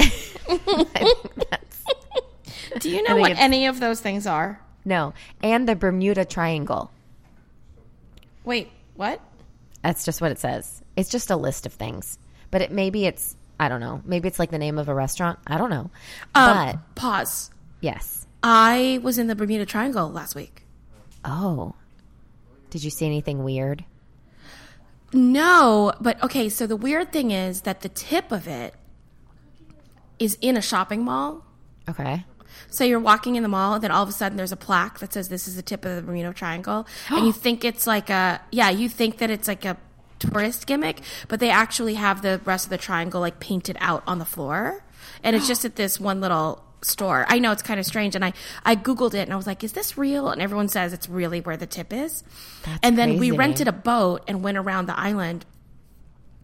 Do you know what it's- any of those things are? No, and the Bermuda Triangle. Wait, what? That's just what it says. It's just a list of things. But it maybe it's I don't know. Maybe it's like the name of a restaurant. I don't know. Um, but pause. yes. I was in the Bermuda Triangle last week. Oh. Did you see anything weird? No, but okay, so the weird thing is that the tip of it is in a shopping mall. Okay. So you're walking in the mall, and then all of a sudden there's a plaque that says this is the tip of the Bermuda Triangle, and you think it's like a yeah, you think that it's like a tourist gimmick, but they actually have the rest of the triangle like painted out on the floor, and it's just at this one little store. I know it's kind of strange, and I I googled it and I was like, is this real? And everyone says it's really where the tip is. That's and then we rented a boat and went around the island.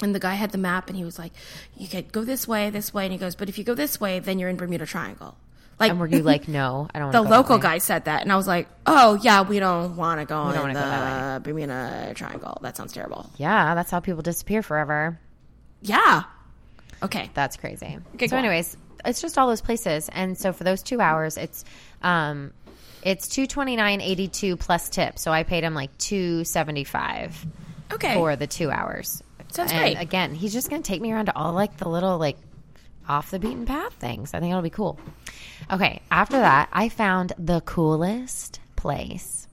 And the guy had the map, and he was like, "You could go this way, this way." And he goes, "But if you go this way, then you're in Bermuda Triangle." Like, And were you like, no, I don't the want to go local guy said that, and I was like, "Oh yeah, we don't want to go in wanna go the Bermuda Triangle. That sounds terrible." Yeah, that's how people disappear forever. Yeah. Okay. That's crazy. Okay, so, on. anyways, it's just all those places, and so for those two hours, it's um, it's two twenty nine eighty two plus tip. So I paid him like two seventy five Okay. for the two hours. Sounds and great. Again, he's just going to take me around to all like the little like off the beaten path things. I think it'll be cool. Okay, after that, I found the coolest place.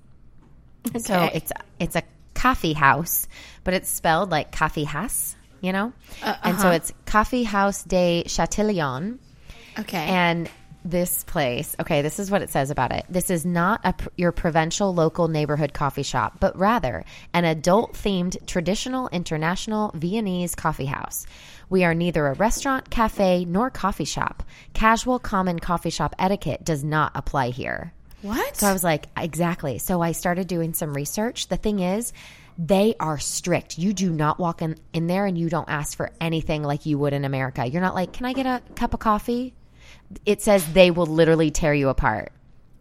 So it's it's a coffee house, but it's spelled like coffee house, you know? Uh, and so uh-huh. it's Coffee House de Chatillon. Okay. And this place, okay, this is what it says about it. This is not a, your provincial local neighborhood coffee shop, but rather an adult themed traditional international Viennese coffee house. We are neither a restaurant, cafe, nor coffee shop. Casual common coffee shop etiquette does not apply here. what? So I was like, exactly. So I started doing some research. The thing is, they are strict. You do not walk in, in there and you don't ask for anything like you would in America. You're not like, can I get a cup of coffee? It says they will literally tear you apart.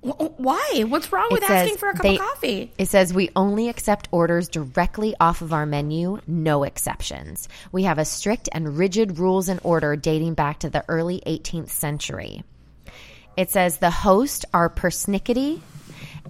Why? What's wrong with It asking for a cup they- of coffee? It says we only accept orders directly off of our menu, no exceptions. We have a strict and rigid rules and order dating back to the early 18th century. It says the host are persnickety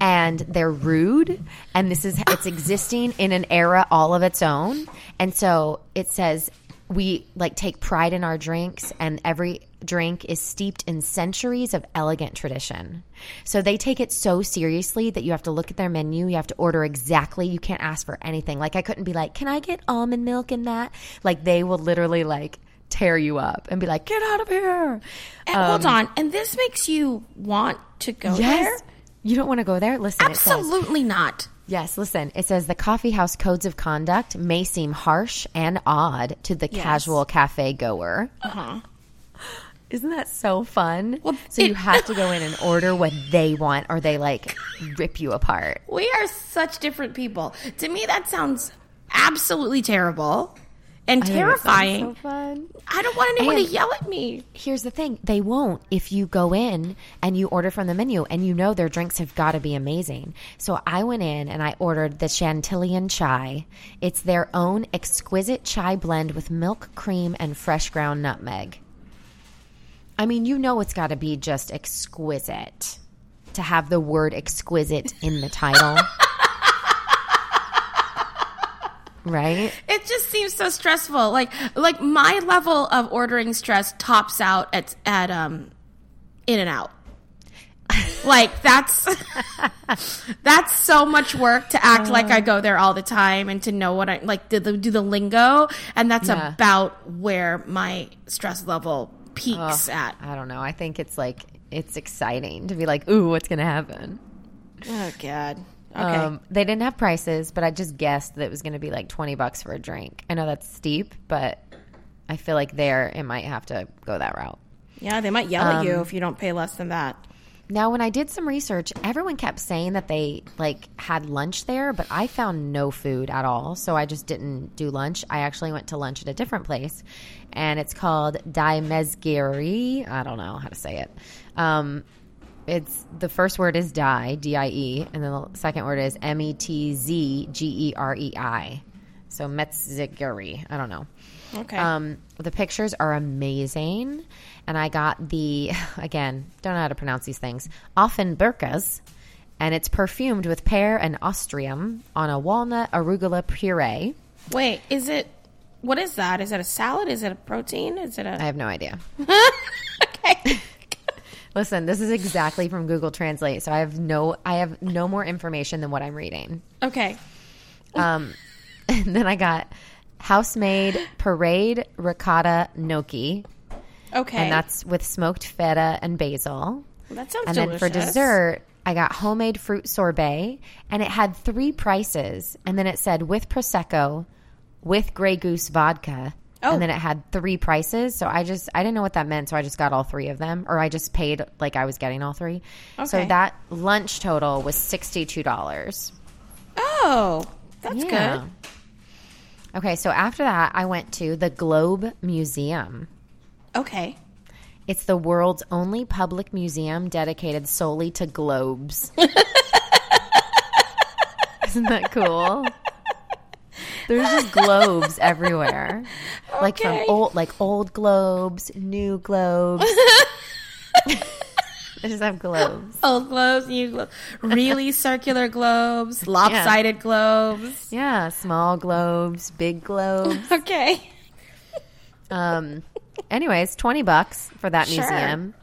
and they're rude and this is it's existing in an era all of its own. And so it says we like take pride in our drinks and every drink is steeped in centuries of elegant tradition. So they take it so seriously that you have to look at their menu, you have to order exactly, you can't ask for anything. Like I couldn't be like, "Can I get almond milk in that?" Like they will literally like tear you up and be like, "Get out of here." And hold on. And this makes you want to go there? Um, Yes. You don't want to go there? Listen, it says Absolutely not. Yes, listen. It says the coffee house codes of conduct may seem harsh and odd to the casual cafe goer. Uh-huh. Isn't that so fun? Well, so you have to go in and order what they want, or they like rip you apart. We are such different people. To me, that sounds absolutely terrible and terrifying. So fun. I don't want anyone And- to yell at me. Here's the thing: they won't if you go in and you order from the menu, and you know their drinks have got to be amazing. So I went in and I ordered the Chantilly chai. It's their own exquisite chai blend with milk, cream, and fresh ground nutmeg. I mean, you know it's got to be just exquisite to have the word exquisite in the title. right? It just seems so stressful. Like like my level of ordering stress tops out at at um in and out. like that's that's so much work to act like I go there all the time and to know what I like do the do the lingo and that's Yeah. about where my stress level peaks at. I don't know. I think it's like it's exciting to be like, "Ooh, what's going to happen?" Oh god. Okay. Um, they didn't have prices, but I just guessed that it was going to be like 20 bucks for a drink. I know that's steep, but I feel like there it might have to go that route. yeah, they might yell at you um, if you don't pay less than that. Now, when I did some research, everyone kept saying that they like had lunch there, but I found no food at all. So I just didn't do lunch. I actually went to lunch at a different place, and it's called Die Mezgiri. I don't know how to say it. Um, it's the first word is die, D I E, and then the second word is M E T Z G E R E I. So Metzgeri. I don't know. Okay. Um, the pictures are amazing, and I got the again don't know how to pronounce these things. Often burkas, and it's perfumed with pear and ostrium on a walnut arugula puree. Wait, is it what is that? Is it a salad? Is it a protein? Is it a I have no idea. Okay. Listen, this is exactly from Google Translate, so I have no I have no more information than what I'm reading. Okay. Um, and then I got house made parade ricotta gnocchi, Okay. and that's with smoked feta and basil. that sounds And delicious. then for dessert, I got homemade fruit sorbet, and it had three prices. And then it said with prosecco, with Grey Goose vodka, Oh. and then oh. it had three prices. So I just I didn't know what that meant, so I just got all three of them, or I just paid like I was getting all three. Okay. So that lunch total was sixty two dollars. Oh, that's good. Okay, so after that, I went to the Globe Museum. Okay. It's the world's only public museum dedicated solely to globes. Isn't that cool? There's just globes everywhere. Like from old like old globes, new globes. they just have globes. Old globes, new globes, really circular globes, lopsided globes. Yeah, small globes, big globes. Okay. Um anyways, 20 bucks for that Sure. museum.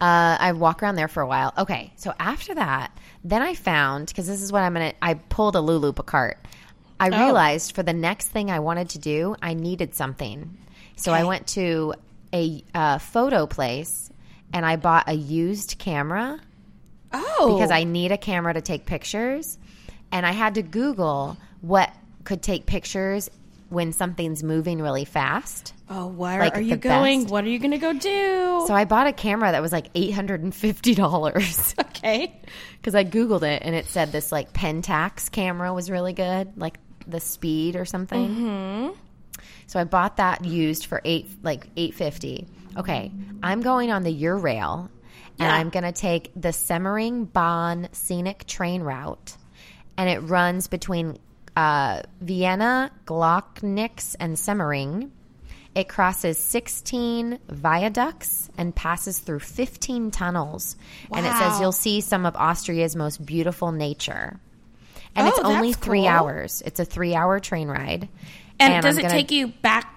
Uh, I walk around there for a while. Okay, so after that, then I found because this is what I'm gonna. I pulled a Lulu cart. I Oh. realized for the next thing I wanted to do, I needed something. So I went to a uh, photo place and I bought a used camera Oh, because I need a camera to take pictures. And I had to Google what could take pictures when something's moving really fast. Oh, where like are you going? best. What are you going to go do? So I bought a camera that was like $850 okay. because I Googled it and it said this like Pentax camera was really good, like the speed or something. Mm-hmm. So I bought that used for eight, like 850 Okay, I'm going on the Eurail and Yeah. I'm going to take the Semmering Bonn scenic train route and it runs between uh, Vienna, Gloggnitz, and Semmering. It crosses 16 viaducts and passes through 15 tunnels. And it says you'll see some of Austria's most beautiful nature. And it's Oh, only three cool. hours. It's a three hour train ride. And, does I'm it gonna- take you back?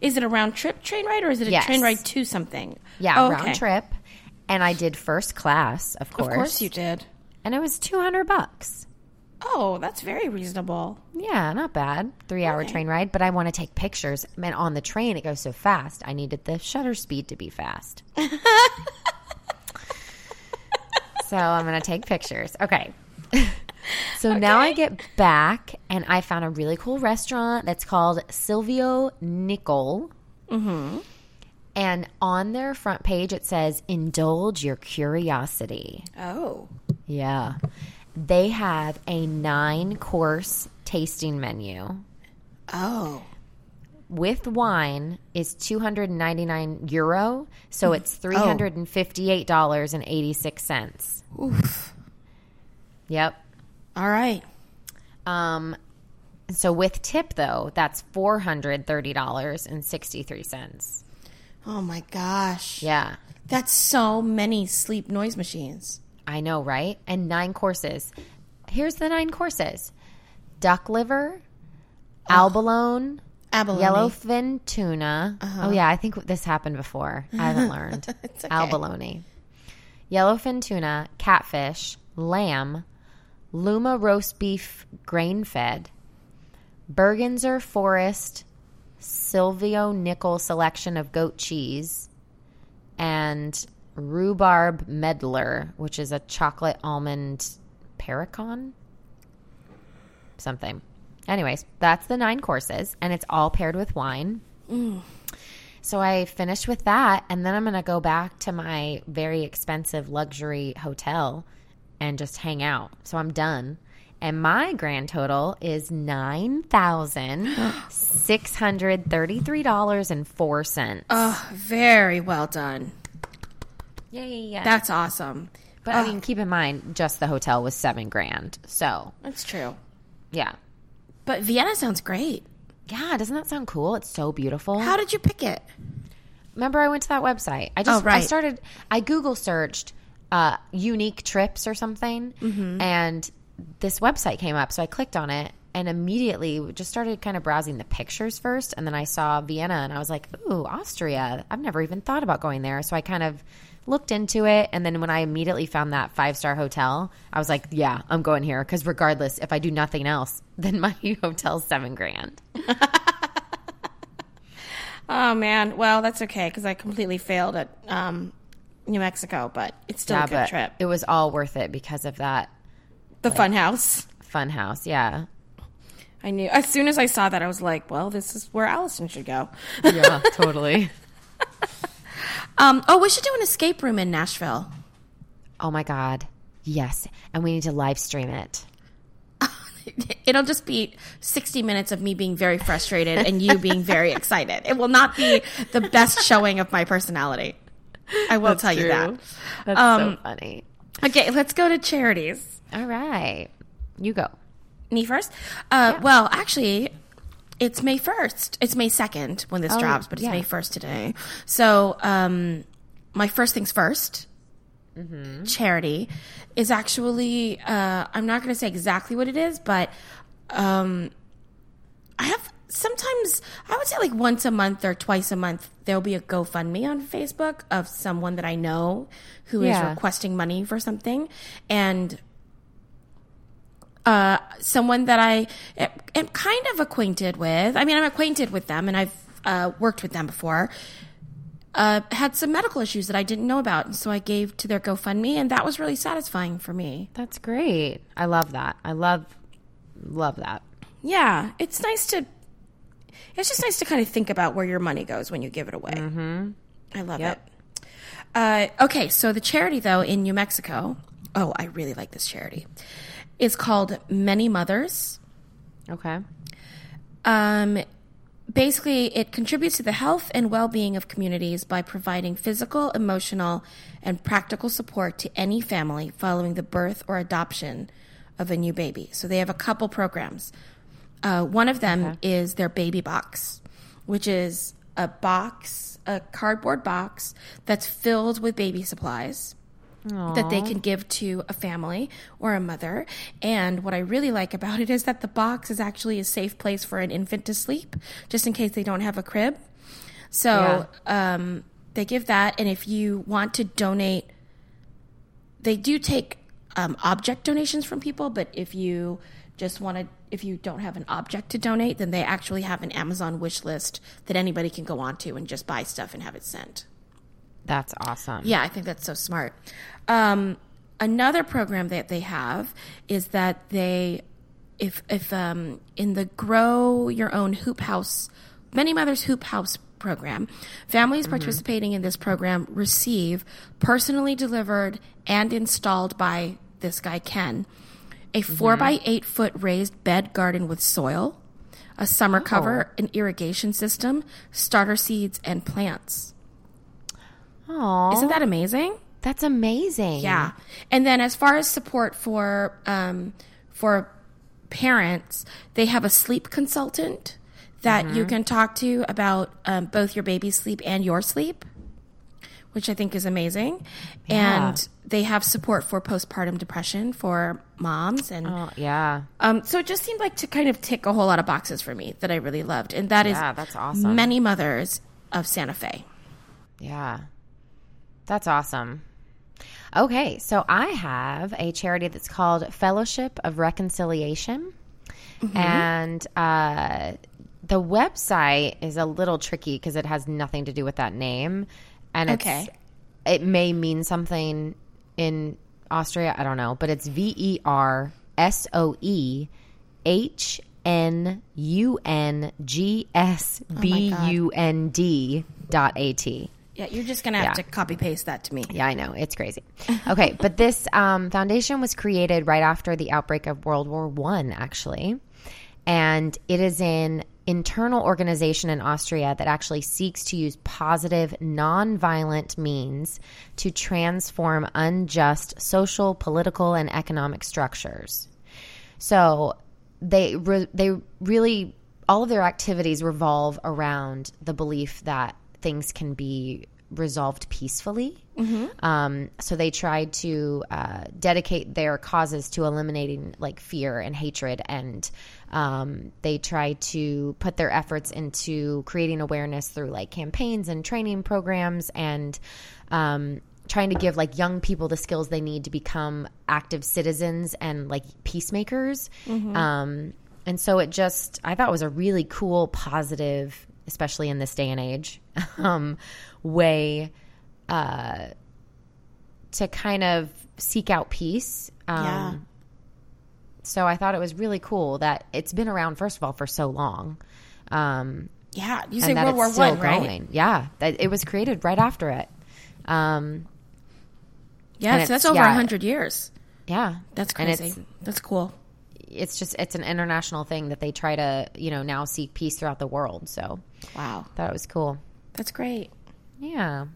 Is it a round trip train ride or is it a Yes. train ride to something? Yeah, Oh, round okay. trip. And I did first class, of course. Of course you did. And it was 200 bucks. Oh, that's very reasonable. Yeah, not bad. Three hour Okay. train ride, but I want to take pictures. Man, on the train, it goes so fast. I needed the shutter speed to be fast. so I'm going to take pictures. Okay. so now I get back, and I found a really cool restaurant that's called Silvio Nickol. Mm-hmm. And on their front page, it says, Indulge your curiosity. Oh. Yeah. They have a nine course tasting menu. Oh. With wine is 299 euro, so it's $358.86. Oof. Yep. All right. Um so with tip though, that's $430.63. Oh my gosh. Yeah. That's so many sleep noise machines. I know, right? And nine courses. Here's the nine courses. Duck liver, albalone, Abalone. Yellowfin tuna. Oh yeah, I think this happened before. I haven't learned. It's okay. Albalone. Yellowfin tuna, catfish, lamb, Luma roast beef grain fed, Bergenzer Forest, Silvio Nickol selection of goat cheese, and rhubarb medlar, which is a chocolate almond pericon something. Anyways, that's the nine courses, and it's all paired with wine. So I finished with that, and then I'm going to go back to my very expensive luxury hotel and just hang out. So I'm done. And my grand total is nine thousand six hundred thirty-three dollars and four cents. Oh, very well done. yeah, yeah, yeah. That's awesome. but I mean, keep in mind, just the hotel was seven grand. So That's true. yeah, But Vienna sounds great. yeah. Doesn't that sound cool? It's so beautiful. How did you pick it? Remember, I went to that website. I just Oh, right. I started. I Google searched uh, unique trips or something, Mm-hmm. and this website came up. So I clicked on it and immediately just started kind of browsing the pictures first, and then I saw Vienna, and I was like, "Ooh, Austria! I've never even thought about going there." So I kind of looked into it, and then when I immediately found that five star hotel, I was like, "Yeah, I'm going here." Because regardless, if I do nothing else, then my hotel's seven grand. Oh man. Well, that's okay because I completely failed at um, New Mexico, but it's still yeah, a good trip. it was all worth it because of that The fun house. fun house. Yeah. I knew as soon as I saw that, I was like, "Well, this is where Allison should go." Yeah, totally. Um, oh, we should do an escape room in Nashville. Oh my god. Yes. And we need to live stream it. It'll just be 60 minutes of me being very frustrated and you being very excited. It will not be the best showing of my personality. I will tell you that. That's Um, so funny. Okay, let's go to charities. All right. You go. Me first? Uh, Well, actually, it's May 1st. It's May 2nd when this Oh, drops, but it's yeah. May 1st today. So, um, my first things 1st Mm-hmm. charity is actually, uh, I'm not going to say exactly what it is, but um, I have sometimes I would say like once a month or twice a month there'll be a GoFundMe on Facebook of someone that I know who is Yeah. requesting money for something, and uh, someone that I am am kind of acquainted with. I mean, I'm acquainted with them, and I've uh, worked with them before. Uh, had some medical issues that I didn't know about, and so I gave to their GoFundMe, and that was really satisfying for me. That's great. I love that. I love love that. Yeah, it's nice to. It's just nice to kind of think about where your money goes when you give it away. Mm-hmm. I love Yep. it. Uh, okay, so the charity though in New Mexico. Oh, I really like this charity. It's called Many Mothers. Okay. Um, basically, it contributes to the health and well being of communities by providing physical, emotional, and practical support to any family following the birth or adoption of a new baby. So they have a couple programs. Uh, one of them is their baby box, which is a box, a cardboard box that's filled with baby supplies that they can give to a family or a mother. And what I really like about it is that the box is actually a safe place for an infant to sleep, just in case they don't have a crib. So um, they give that. And if you want to donate, they do take um, object donations from people, but if you just want to, if you don't have an object to donate, then they actually have an Amazon wish list that anybody can go onto and just buy stuff and have it sent. That's awesome. Yeah, I think that's so smart. Um, another program that they have is that they, if if um, in the Grow Your Own Hoop House, Many Mothers Hoop House program, families participating in this program receive personally delivered and installed by this guy Ken a four by eight foot raised bed garden with soil, a summer cover, an irrigation system, starter seeds, and plants. Oh. Isn't that amazing? that's amazing. Yeah. And then as far as support for um, for parents, they have a sleep consultant that you can talk to about um, both your baby's sleep and your sleep, which I think is amazing. Yeah. And they have support for postpartum depression for moms and Oh, yeah. um, so it just seemed like to kind of tick a whole lot of boxes for me that I really loved. And that is Yeah, that's awesome. many mothers of Santa Fe. Yeah. That's awesome. Okay, so I have a charity that's called Fellowship of Reconciliation. And uh, the website is a little tricky because it has nothing to do with that name. And it's, Okay. it may mean something in Austria. I don't know. But it's V E R S O E H N U N G S B U N D dot A T. Yeah, you're just going to have Yeah. to copy paste that to me. Yeah, I know. It's crazy. Okay, but this um, foundation was created right after the outbreak of World War One, actually. And it is an internal organization in Austria that actually seeks to use positive, nonviolent means to transform unjust social, political, and economic structures. So they re- they really all of their activities revolve around the belief that things can be resolved peacefully. Um, so they tried to uh, dedicate their causes to eliminating like fear and hatred, and um, they tried to put their efforts into creating awareness through like campaigns and training programs and. Um, trying to give like young people the skills they need to become active citizens and like peacemakers um, and so it just i thought was a really cool positive especially in this day and age um, way uh, to kind of seek out peace um, Yeah. so i thought it was really cool that it's been around first of all for so long um, Yeah, you say World War One, right? going. Yeah, that it was created right after it. Um, Yeah, so that's over a yeah. hundred years. yeah, That's crazy. That's cool. It's just it's an international thing that they try to you know now seek peace throughout the world. So Wow, it was cool. that's great. Yeah,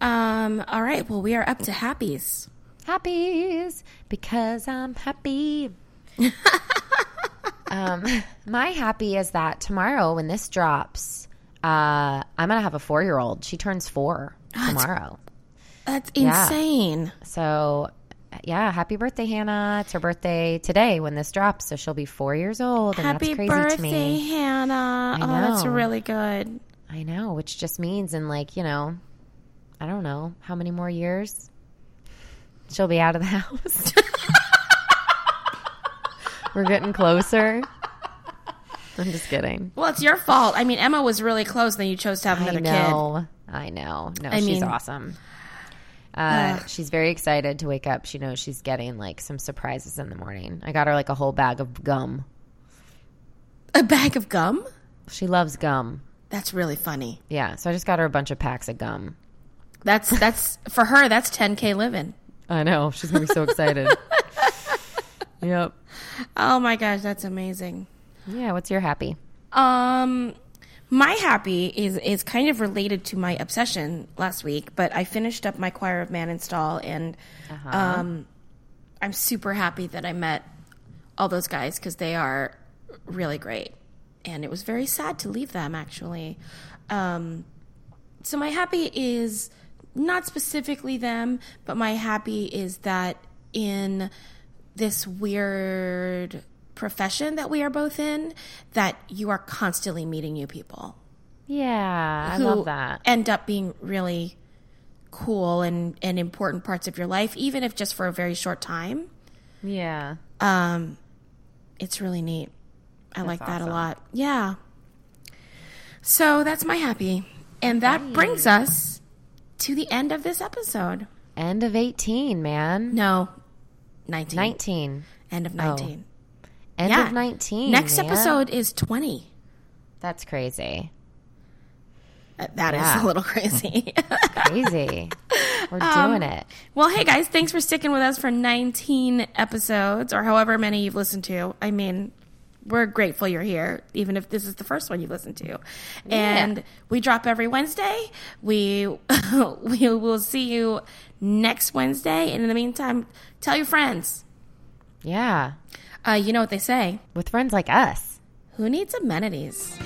Um, all right. Well, we are up to happies. happies because I'm happy. um, my happy is that tomorrow when this drops, uh, I'm gonna have a four year old. She turns four tomorrow. That's Yeah. insane. So yeah, happy birthday, Hannah. It's her birthday today when this drops, so she'll be four years old. And Happy that's crazy birthday, to me. Hannah. Oh, that's really good. I know, which just means in like, you know, I don't know, how many more years she'll be out of the house. We're getting closer. I'm just kidding. Well, it's your fault. I mean, Emma was really close, then you chose to have I another kid. I know. No, I she's mean- awesome. Uh, she's very excited to wake up. She knows she's getting like some surprises in the morning. I got her like a whole bag of gum. A bag of gum? She loves gum. That's really funny. Yeah, so I just got her a bunch of packs of gum. That's that's for her. That's 10k living. I know. She's going to be so excited. yep. Oh my gosh, that's amazing. Yeah, what's your happy? Um, my happy is is kind of related to my obsession last week, but I finished up my Choir of Man install, and um, I'm super happy that I met all those guys because they are really great, and it was very sad to leave them actually. Um, so my happy is not specifically them, but my happy is that in this weird profession that we are both in, that you are constantly meeting new people Yeah, I love that. end up being really cool and, and important parts of your life, even if just for a very short time. Yeah. Um, it's really neat. I like that a lot. Yeah. So that's my happy. And that brings us to the end of this episode. End of 18, man. No, 19. 19. End of 19. End Yeah. of 19. Next man. episode is 20. That's crazy. Uh, That is Yeah. a little crazy. Crazy. We're Um, doing it. well, hey guys, thanks for sticking with us for 19 episodes or however many you've listened to. I mean, we're grateful you're here, even if this is the first one you've listened to. And we drop every Wednesday. We we will see you next Wednesday. And in the meantime, tell your friends. Yeah. Uh, you know what they say: With friends like us. Who needs amenities?